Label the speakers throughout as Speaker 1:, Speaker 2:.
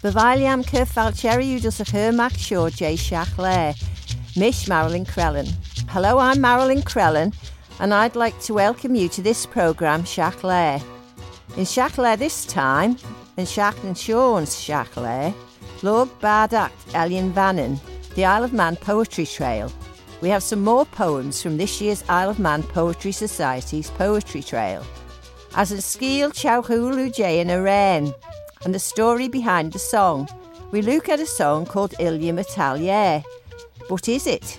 Speaker 1: Bevailiam cy falcheriw dus a Mac Shaw J. Shachlair. Mish Marilyn Crellin. Hello, I'm Marilyn Crellin, and I'd like to welcome you to this programme, Shachlair. In Shachlair this time, in Shack and Sean's Shachlair, Lord Bardacht Elian Vannin, the Isle of Man Poetry Trail. We have some more poems from this year's Isle of Man Poetry Society's Poetry Trail. As in Skeel Chowhulu Jay in a Rain, and the story behind the song. We look at a song called Ilium Italiae. But is it?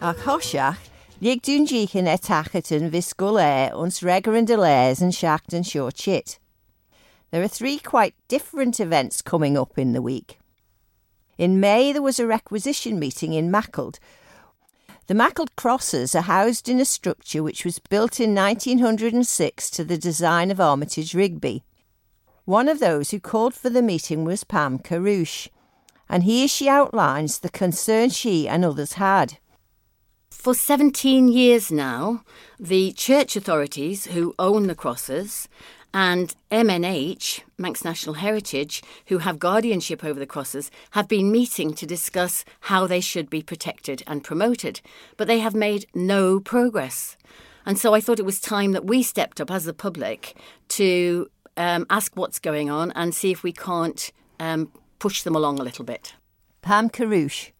Speaker 1: Ach hosiach, lig dún ddíchan e tachatan visgul e ons regar and delays and shacht and. There are three quite different events coming up in the week. In May, there was a requisition meeting in Maughold the Maughold crosses are housed in a structure which was built in 1906 to the design of Armitage Rigby. One of those who called for the meeting was Pam Carouche, and here she outlines the concern she and others had.
Speaker 2: For 17 years now, the church authorities who own the crosses and MNH, Manx National Heritage, who have guardianship over the crosses, have been meeting to discuss how they should be protected and promoted, but they have made no progress. And so I thought it was time that we stepped up as the public to um, ask what's going on and see if we can't um, push them along a little bit.
Speaker 1: Pam Carouche.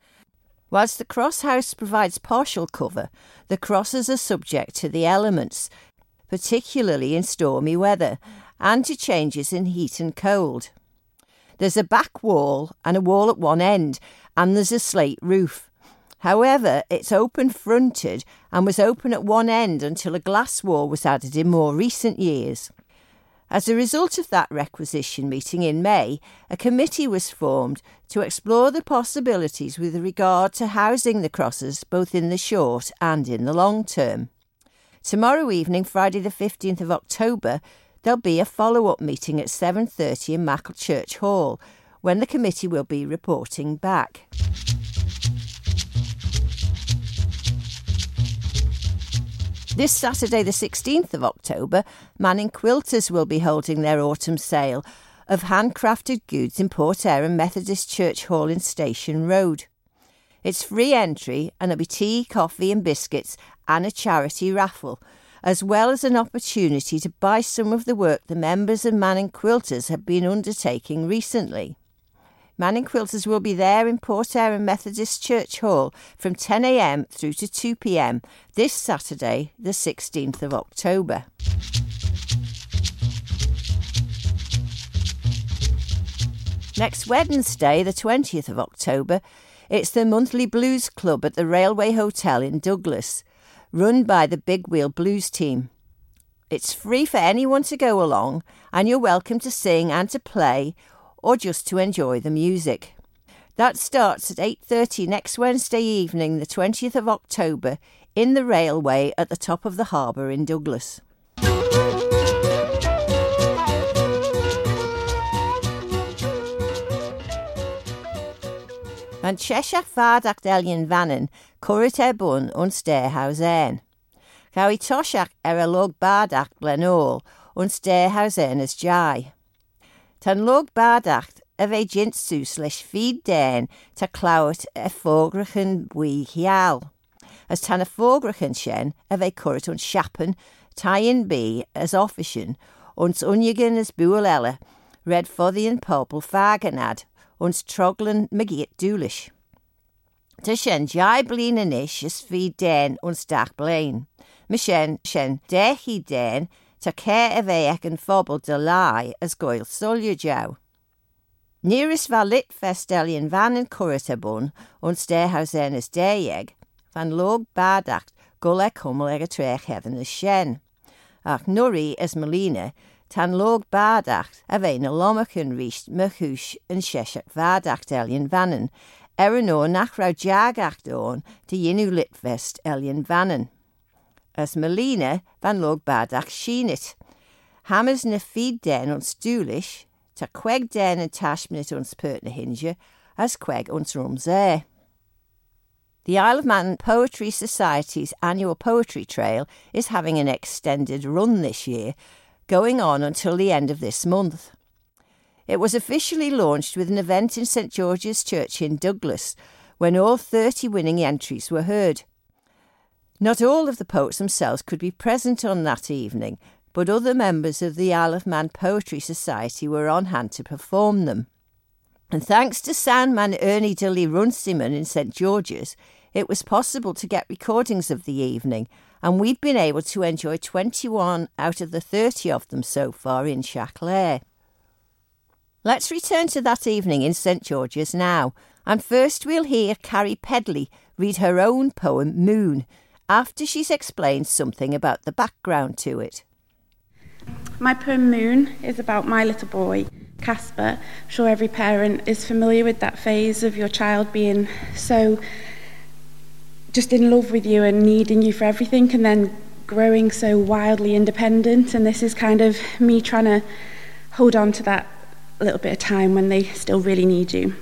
Speaker 1: Whilst the cross house provides partial cover, the crosses are subject to the elements particularly in stormy weather, and to changes in heat and cold. There's a back wall and a wall at one end, and there's a slate roof. However, it's open fronted and was open at one end until a glass wall was added in more recent years. As a result of that requisition meeting in May, a committee was formed to explore the possibilities with regard to housing the crosses both in the short and in the long term. Tomorrow evening, Friday the 15th of October, there'll be a follow-up meeting at 7:30 in Maughold Church Hall when the committee will be reporting back. This Saturday, the 16th of October, Mannin Quilters will be holding their autumn sale of handcrafted goods in Port Erin Methodist Church Hall in Station Road. It's free entry and there'll be tea, coffee, and biscuits and a charity raffle, as well as an opportunity to buy some of the work the members of Mannin Quilters have been undertaking recently. Mannin Quilters will be there in Port Erin Methodist Church Hall from 10am through to 2pm this Saturday, the 16th of October. Next Wednesday, the 20th of October, it's the monthly blues club at the Railway Hotel in Douglas run by the Big Wheel Blues team. It's free for anyone to go along, and you're welcome to sing and to play or just to enjoy the music. That starts at 8:30 next Wednesday evening, the 20th of October, in the railway at the top of the harbour in Douglas. And Cheshach fad Delian Vannin curit ebwn yn stehaws en. Gaw i tosiach er y lwg badach blenol yn stehaws en ys jai. Tan lwg badach y fe jintsw slash fyd den ta clawt e ffograch yn wy hial. As tan y ffograch yn sien, y fe curit yn siapen, taen bi as offisien, ons unigen as buolella, red foddian purple faganad, ons troglen magiet dulish. Tá sin jai blin in isis is fi den ons dach blain. Me sin sin dechi den tá cé a bheith ag an phobal de lai as goil solio jau. Níris va lit festelion van in cuatabún ons déhaus en is déeg, van log badacht go le cummal ag a trech heaven is sin. Ach nuri is Melina tan log badacht a bheith na lomachan ríist me chúis an seisiach bhadacht Elion Ó nach ra deagacht ón de dhéanú litfest Elion Vannan. As Melina van log badach sinit. Hammers na feed den ons stúlis, ta queg den an tashminit ons pert na hinge, as queg ons rums air. The Isle of Man Poetry Society's annual poetry trail is having an extended run this year, going on until the end of this month. It was officially launched with an event in St George's Church in Douglas, when all 30 winning entries were heard. Not all of the poets themselves could be present on that evening, but other members of the Isle of Man Poetry Society were on hand to perform them. And thanks to Sandman Ernie Dilly Runciman in St George's, it was possible to get recordings of the evening, and we've been able to enjoy 21 out of the 30 of them so far in Chaclair. Let's return to that evening in St George's now, and first we'll hear Carrie Pedley read her own poem Moon, after she's explained something about the background to it.
Speaker 3: My poem Moon is about my little boy, Casper. I'm sure every parent is familiar with that phase of your child being so just in love with you and needing you for everything and then growing so wildly independent and this is kind of me trying to hold on to that little bit of time when they still really need you.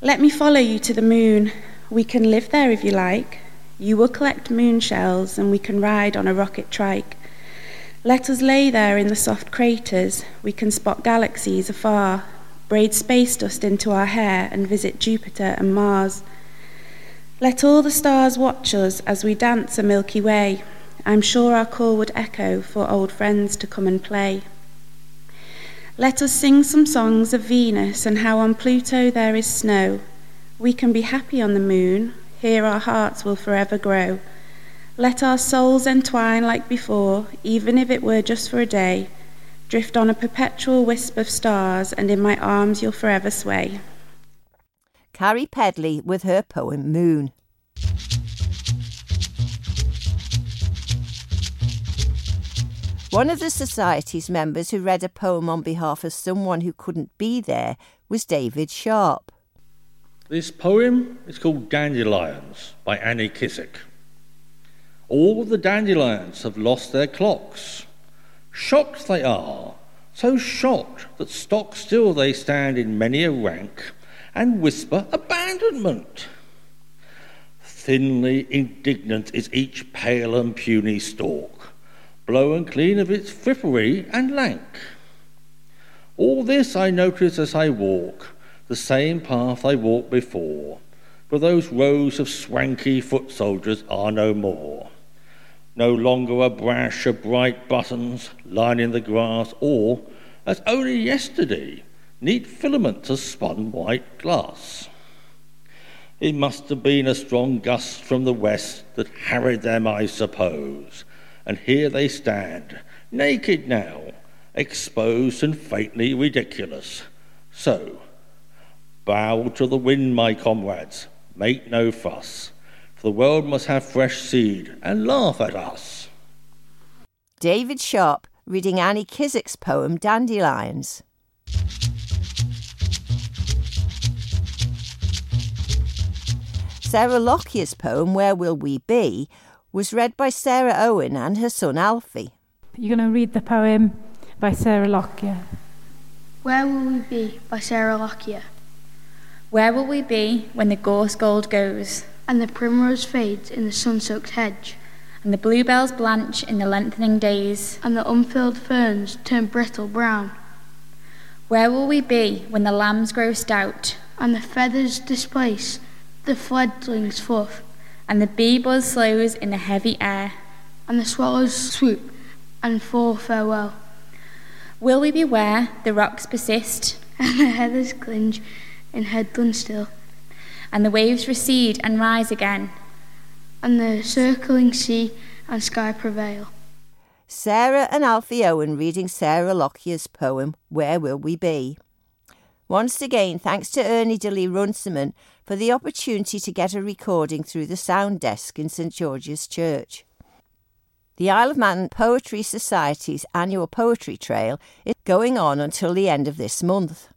Speaker 3: Let me follow you to the moon. We can live there if you like. You will collect moon shells and we can ride on a rocket trike. Let us lay there in the soft craters. We can spot galaxies afar, braid space dust into our hair and visit Jupiter and Mars. Let all the stars watch us as we dance a Milky Way. I'm sure our call would echo for old friends to come and play. Let us sing some songs of Venus and how on Pluto there is snow. We can be happy on the moon, here our hearts will forever grow. Let our souls entwine like before, even if it were just for a day. Drift on a perpetual wisp of stars, and in my arms you'll forever sway.
Speaker 1: Carrie Pedley with her poem Moon. One of the Society's members who read a poem on behalf of someone who couldn't be there was David Sharp.
Speaker 4: This poem is called Dandelions by Annie Kissick. All the dandelions have lost their clocks. Shocked they are, so shocked that stock still they stand in many a rank and whisper abandonment. Thinly indignant is each pale and puny stalk, blown clean of its frippery and lank. All this I notice as I walk, the same path I walked before, for those rows of swanky foot soldiers are no more. No longer a brash of bright buttons lining the grass, or, as only yesterday, neat filaments of spun white glass. It must have been a strong gust from the west that harried them, I suppose, and here they stand, naked now, exposed and faintly ridiculous. So, bow to the wind, my comrades, make no fuss, for the world must have fresh seed and laugh at us.
Speaker 1: David Sharp reading Annie Kissick's poem Dandelions. Sarah Lockyer's poem, Where Will We Be, was read by Sarah Owen and her son Alfie.
Speaker 5: You're going to read the poem by Sarah Lockyer.
Speaker 6: Where Will We Be by Sarah Lockyer.
Speaker 7: Where will we be when the gorse gold goes,
Speaker 6: and the primrose fades in the sun soaked hedge,
Speaker 7: and the bluebells blanch in the lengthening days,
Speaker 6: and the unfilled ferns turn brittle brown?
Speaker 7: Where will we be when the lambs grow stout,
Speaker 6: and the feathers displace the fledgling's fluff,
Speaker 7: and the bee buzz slows in the heavy air,
Speaker 6: and the swallows swoop and fall farewell?
Speaker 7: Will we be where the rocks persist,
Speaker 6: and the heathers clinch in headland still,
Speaker 7: and the waves recede and rise again,
Speaker 6: and the circling sea and sky prevail?
Speaker 1: Sarah and Alfie Owen reading Sarah Lockyer's poem, Where Will We Be? Once again, thanks to Ernie Dilly Runciman for the opportunity to get a recording through the sound desk in St George's Church. The Isle of Man Poetry Society's annual poetry trail is going on until the end of this month.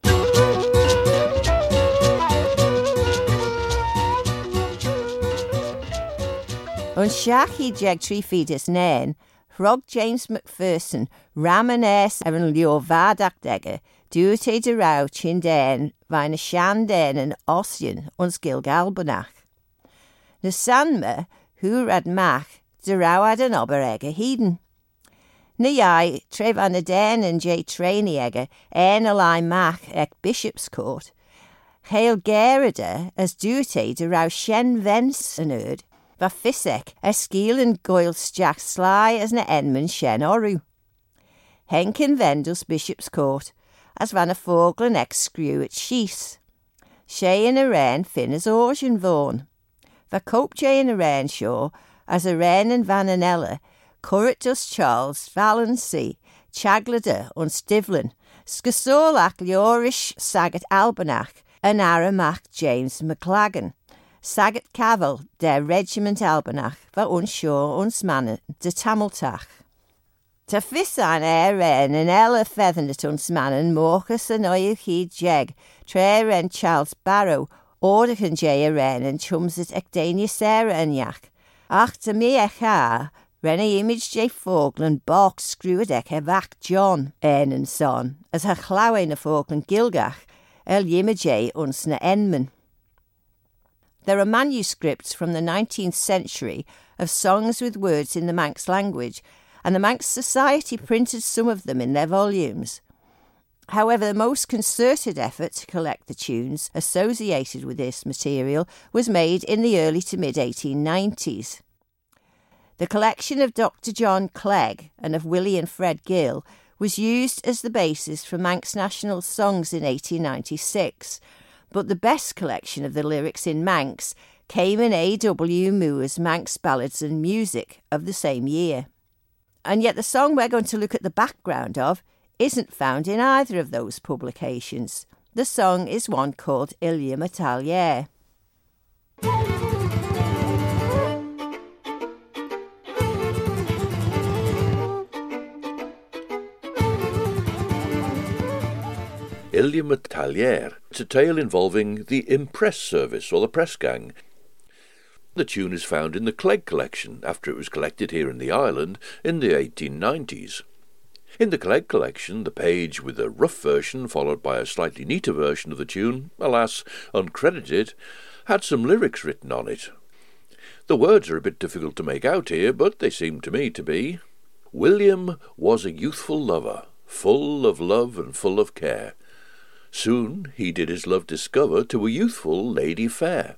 Speaker 1: Yn siach i jeg tri ffidus nen, Rhog James McPherson ram yn es ar yn lio fad ac sian den yn osian ons gil na sanma hwyr ad mach dyrawad yn ober ega hiden. Na iau, tref an yn jay treini ega en y lai mach ec Bishop's Court. Chael gerida as dwte dyraw sien fens yn yd, fa ffisec esgil yn goel stjach slai as na enmyn sien oru. Henkin vendus Bishop's Court, as van y ffogl yn ex screw at shees. She yn y ren fin as yn fawn. Fa cope jay yn y ren sio, as a ren yn van anella, Curritus Charles Valency, Chaglada on Stivlin, Skasol ac Leorish Sagat Albanach, and Aramach James McLagan. Sagat Caval der Regiment Albanach, va unsure uns mannen de Tamiltach. Ta fissan er en en ella feathen at uns mannen morcus an oil he jeg, tre en Charles Barrow, can jay a ren and chums at Ecdania Sarah and yak. Ach ta mi e cha, Rennie image J. Falkland box screwed ek vach John en and son, as her chlawe na Falkland Gilgach, el yimage uns na enman. There are manuscripts from the 19th century of songs with words in the Manx language, and the Manx Society printed some of them in their volumes. However, the most concerted effort to collect the tunes associated with this material was made in the early to mid 1890s. The collection of Dr. John Clegg and of Willie and Fred Gill was used as the basis for Manx National songs in 1896, but the best collection of the lyrics in Manx came in A.W. Moore's Manx Ballads and Music of the same year. And yet the song we're going to look at the background of isn't found in either of those publications. The song is one called Ilia Metalier.
Speaker 8: Ilia Metalier. It's a tale involving the Impress Service or the press gang. The tune is found in the Clegg collection after it was collected here in the island in the 1890s. In the Clegg collection, the page with a rough version followed by a slightly neater version of the tune, alas, uncredited, had some lyrics written on it. The words are a bit difficult to make out here, but they seem to me to be William was a youthful lover, full of love and full of care. Soon he did his love discover to a youthful lady fair.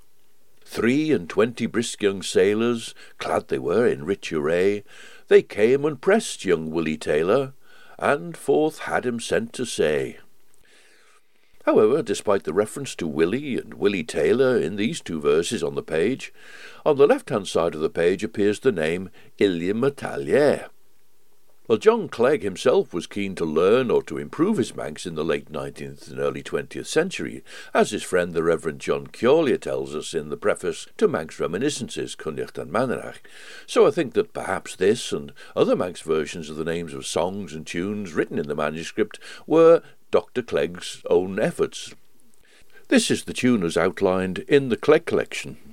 Speaker 8: Three and twenty brisk young sailors, clad they were in rich array, they came and pressed young Willie Taylor, and forth had him sent to say. However, despite the reference to Willie and Willie Taylor in these two verses on the page, on the left-hand side of the page appears the name Ilia Metalier. Well, John Clegg himself was keen to learn or to improve his Manx in the late 19th and early 20th century, as his friend the Reverend John Ceollia tells us in the preface to Manx Reminiscences, Cynnicht and Manarach. So I think that perhaps this and other Manx versions of the names of songs and tunes written in the manuscript were Dr. Clegg's own efforts. This is the tune as outlined in the Clegg collection.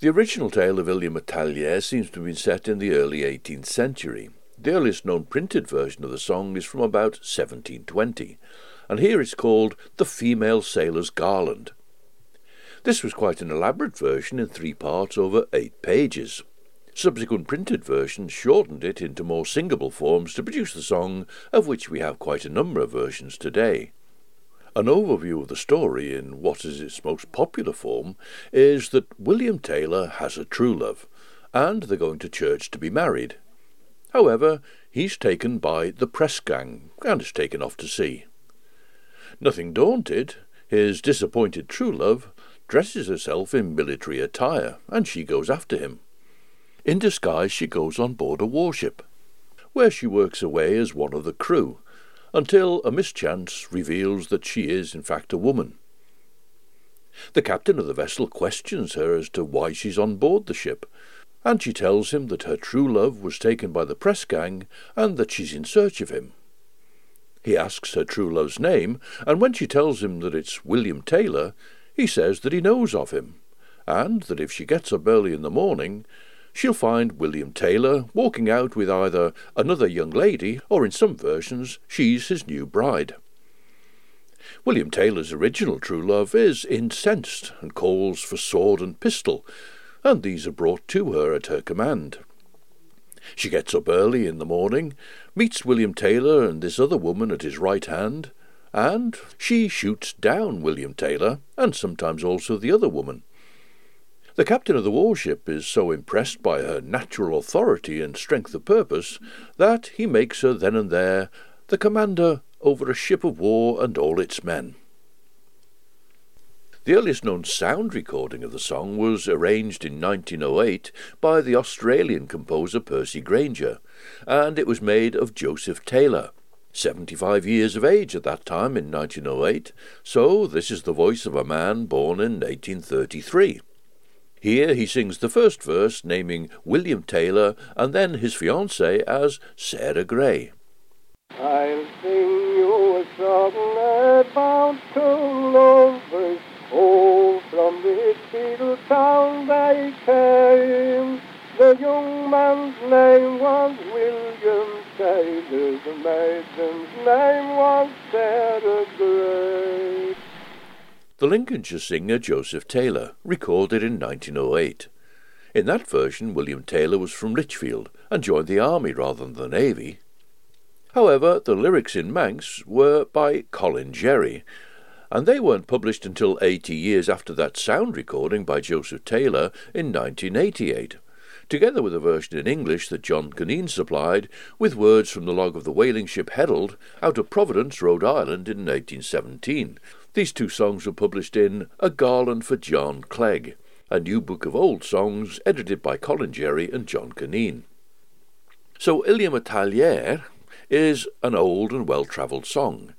Speaker 8: The original tale of Ilia Metalier seems to have been set in the early 18th century. The earliest known printed version of the song is from about 1720, and here it's called The Female Sailor's Garland. This was quite an elaborate version in three parts over eight pages. Subsequent printed versions shortened it into more singable forms to produce the song, of which we have quite a number of versions today. An overview of the story in what is its most popular form is that William Taylor has a true love, and they're going to church to be married. However, he's taken by the press gang and is taken off to sea. Nothing daunted, his disappointed true love dresses herself in military attire, and she goes after him. In disguise, she goes on board a warship, where she works away as one of the crew until a mischance reveals that she is, in fact, a woman. The captain of the vessel questions her as to why she's on board the ship, and she tells him that her true love was taken by the press gang and that she's in search of him. He asks her true love's name, and when she tells him that it's William Taylor, he says that he knows of him, and that if she gets up early in the morning, she'll find William Taylor walking out with either another young lady, or in some versions, she's his new bride. William Taylor's original true love is incensed and calls for sword and pistol, and these are brought to her at her command. She gets up early in the morning, meets William Taylor and this other woman at his right hand, and she shoots down William Taylor, and sometimes also the other woman. The captain of the warship is so impressed by her natural authority and strength of purpose that he makes her then and there the commander over a ship of war and all its men. The earliest known sound recording of the song was arranged in 1908 by the Australian composer Percy Grainger, and it was made of Joseph Taylor, 75 years of age at that time in 1908, so this is the voice of a man born in 1833. Here he sings the first verse, naming William Taylor and then his fiancée as Sarah Gray.
Speaker 9: I'll sing you a song about two lovers Oh, from this little town they came. The young man's name was William Taylor. The maiden's name was Sarah Gray.
Speaker 8: The Lincolnshire singer Joseph Taylor recorded in 1908. In that version, William Taylor was from Lichfield and joined the army rather than the navy. However, the lyrics in Manx were by Colin Jerry, and they weren't published until 80 years after that sound recording by Joseph Taylor in 1988, together with a version in English that John Kaneen supplied, with words from the log of the whaling ship Herald out of Providence, Rhode Island in 1817. These two songs were published in A Garland for John Clegg, a new book of old songs edited by Colin Jerry and John Kaneen. So Ilia Metalier is an old and well-travelled song,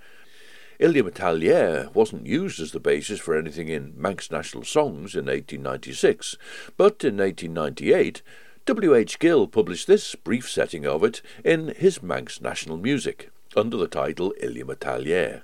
Speaker 8: Ilia Metalier wasn't used as the basis for anything in Manx National Songs in 1896, but in 1898 W. H. Gill published this brief setting of it in his Manx National Music, under the title Ilia Metalier.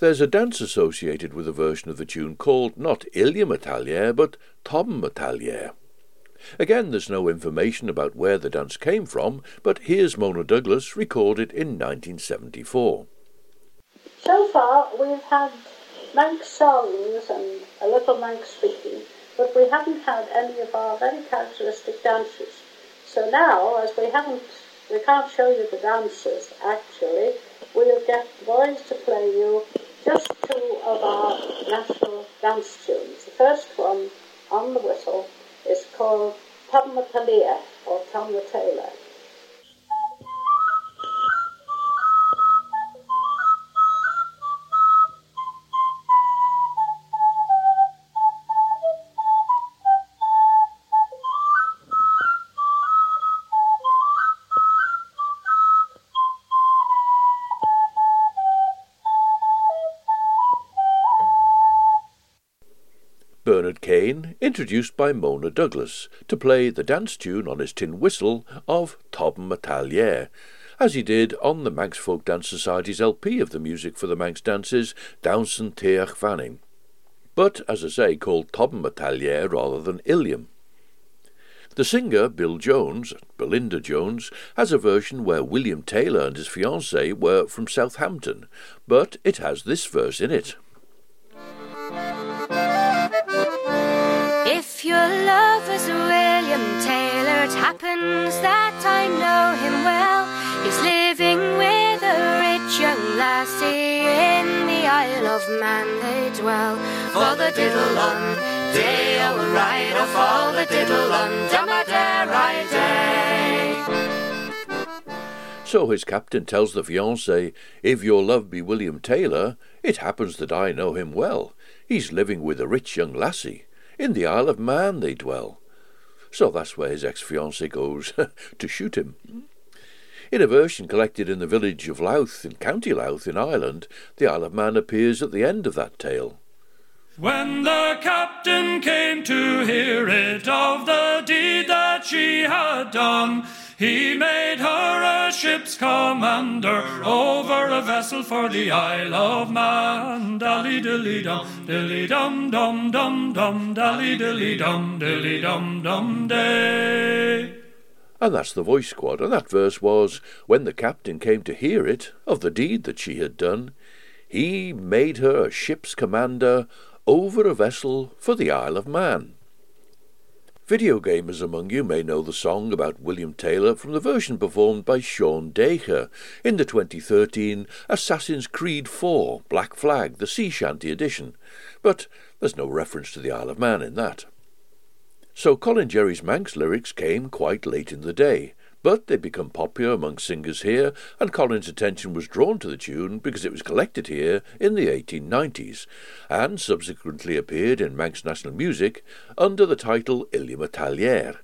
Speaker 8: There's a dance associated with a version of the tune called not Ilia Metalier, but Tom Metalier. Again, there's no information about where the dance came from, but here's Mona Douglas recorded in 1974.
Speaker 10: So far, we've had Manx songs and a little Manx speaking, but we haven't had any of our very characteristic dances. So now, as we haven't, we can't show you the dances actually, we'll get boys to play you our national
Speaker 8: introduced by Mona Douglas, to play the dance tune on his tin whistle of Tom Metalier, as he did on the Manx Folk Dance Society's LP of the music for the Manx dances, Downson Teach Vanning. But, as I say, called Tom Metalier rather than Ilium. The singer, Bill Jones, Belinda Jones, has a version where William Taylor and his fiancée were from Southampton, but it has this verse in it.
Speaker 11: Your love is William Taylor, it happens that I know him well. He's living with a rich young lassie in the Isle of Man they dwell. For the diddle on day I will ride, or for the diddle on Dumadare I day.
Speaker 8: So his captain tells the fiancée, If your love be William Taylor, it happens that I know him well. He's living with a rich young lassie In the Isle of Man they dwell. So that's where his ex-fiancée goes to shoot him. In a version collected in the village of Louth in County Louth in Ireland, the Isle of Man appears at the end of that tale.
Speaker 12: When the captain came to hear it of the deed that she had done, he made her a ship's commander over a vessel for the Isle of Man. Dally dilly dum, dilly dum dum dum dum, dally dilly dum, dilly dum dum day.
Speaker 8: And that's the voice squad, and that verse was, When the captain came to hear it, of the deed that she had done, he made her a ship's commander over a vessel for the Isle of Man. Video gamers among you may know the song about William Taylor from the version performed by Sean Dacre. In the 2013 Assassin's Creed 4 Black Flag, the sea shanty edition, but there's no reference to the Isle of Man in that. So Colin Jerry's Manx lyrics came quite late in the day, but they become popular among singers here, and Colin's attention was drawn to the tune because it was collected here in the 1890s, and subsequently appeared in Manx National Music under the title Ilya Metallier.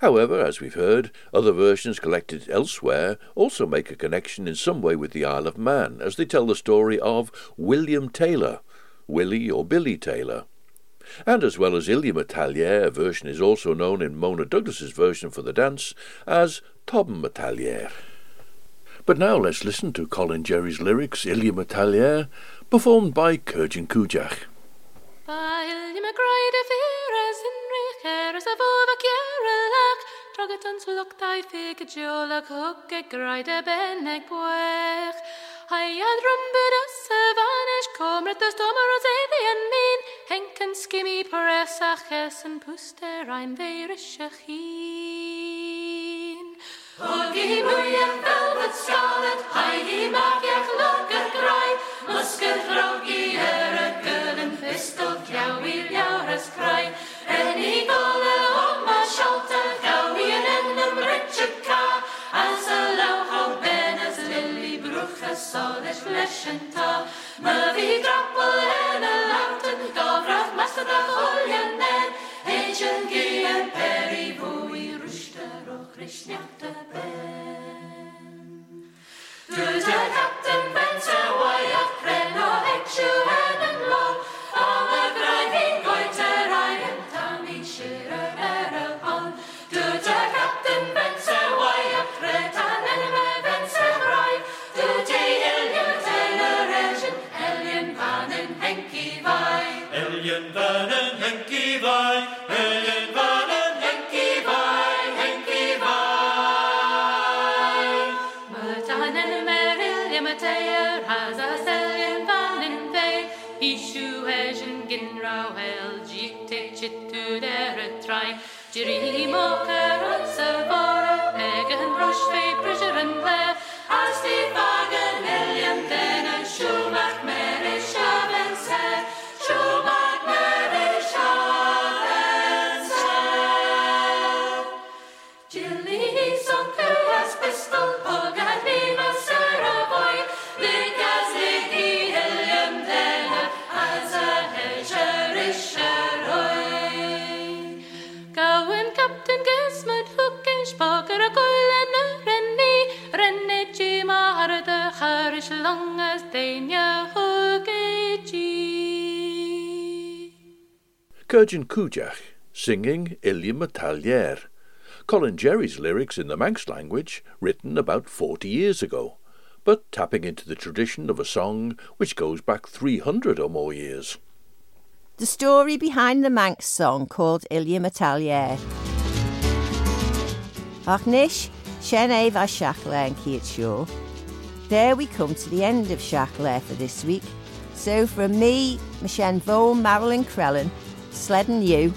Speaker 8: However, as we've heard, other versions collected elsewhere also make a connection in some way with the Isle of Man, as they tell the story of William Taylor, Willie or Billy Taylor. And as well as Ilya Metallier, a version is also known in Mona Douglas's version for the dance as Tom Metallier. But now let's listen to Colin Jerry's lyrics, Ilya Metallier, performed by Caarjyn Cooidjagh.
Speaker 13: Trogatans lucht ei fige jolak hook e graide bennek buech. Haiad rumbud a savanish comret the stommer os alien mean. Henken skimmy presach es yn pwster ein feirisach hun. Hwg i mwy yn velvet scarlet, haid i magiach log y grai, musgyd rog i er y gyl yn ffistol llaw i llawr ys crai. Yn i gole o ma siolta, gaw i yn yn ymrydg ca, as y law haw ben as lili brwch y sol eich lesion ta. Mae fi drapol Du der captain ben se waiach pren o echu en try.
Speaker 8: Caarjyn Cooidjagh singing Ilya Metallier. Colin Jerry's lyrics in the Manx language, written about 40 years ago, but tapping into the tradition of a song which goes back 300 or more years.
Speaker 1: The story behind the Manx song called Ilya Metallier. Ach nish, Shen Eve a and. There we come to the end of Shachle for this week. So from me, Mishen Vole, Marilyn Crellin, Sled and you,